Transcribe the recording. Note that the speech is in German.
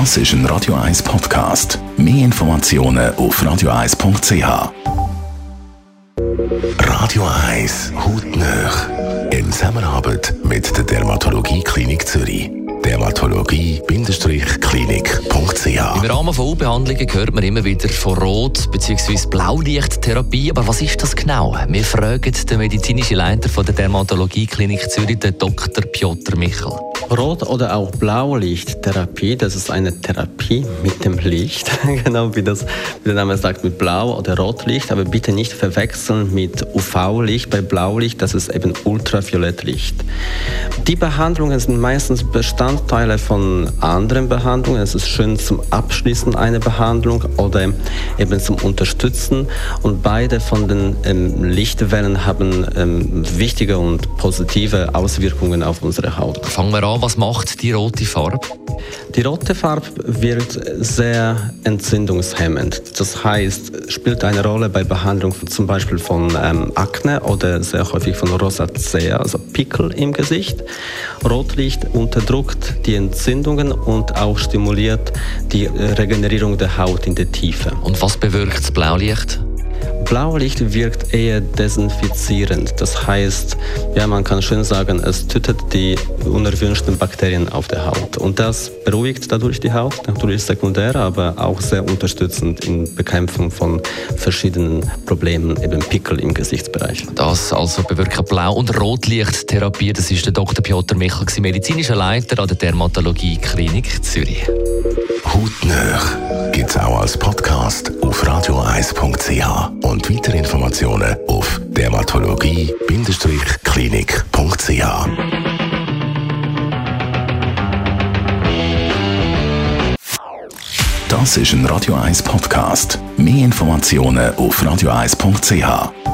Das ist ein Radio 1 Podcast. Mehr Informationen auf radio1.ch. Radio 1 Hautnöch. In Zusammenarbeit mit der Dermatologie Klinik Zürich. Dermatologie-klinik.ch Im Rahmen von U-Behandlungen hört man immer wieder von Rot- bzw. Blaulichttherapie. Aber was ist das genau? Wir fragen den medizinischen Leiter von der Dermatologie Klinik Zürich, den Dr. Piotr Michel. Rot- oder auch Blaulichttherapie, das ist eine Therapie mit dem Licht, genau wie, das, wie der Name sagt, mit Blau- oder Rotlicht, aber bitte nicht verwechseln mit UV-Licht. Bei Blaulicht, das ist eben Ultraviolettlicht. Die Behandlungen sind meistens Bestandteile von anderen Behandlungen. Es ist schön zum Abschließen einer Behandlung oder eben zum Unterstützen. Und beide von den ähm, Lichtwellen haben ähm, wichtige und positive Auswirkungen auf unsere Haut. Fangen wir an, was macht die rote Farbe? Die rote Farbe wirkt sehr entzündungshemmend. Das heißt, spielt eine Rolle bei Behandlung von, zum Beispiel von ähm, Akne oder sehr häufig von Rosacea, also Pickel im Gesicht. Rotlicht unterdrückt die Entzündungen und auch stimuliert die Regenerierung der Haut in der Tiefe. Und was bewirkt das Blaulicht? Blaulicht wirkt eher desinfizierend. Das heißt, ja, man kann schön sagen, es tötet die unerwünschten Bakterien auf der Haut. Und das beruhigt dadurch die Haut, natürlich sekundär, aber auch sehr unterstützend in Bekämpfung von verschiedenen Problemen, eben Pickel im Gesichtsbereich. Das also bewirken Blau- und Rotlichttherapie. Das ist der Dr. Piotr Michel, medizinischer Leiter an der Dermatologie Klinik Zürich. Hautnöch gibt es auch als Podcast auf radio1.ch und weitere Informationen auf dermatologie-klinik.ch. Das ist ein Radio 1 Podcast. Mehr Informationen auf radio1.ch.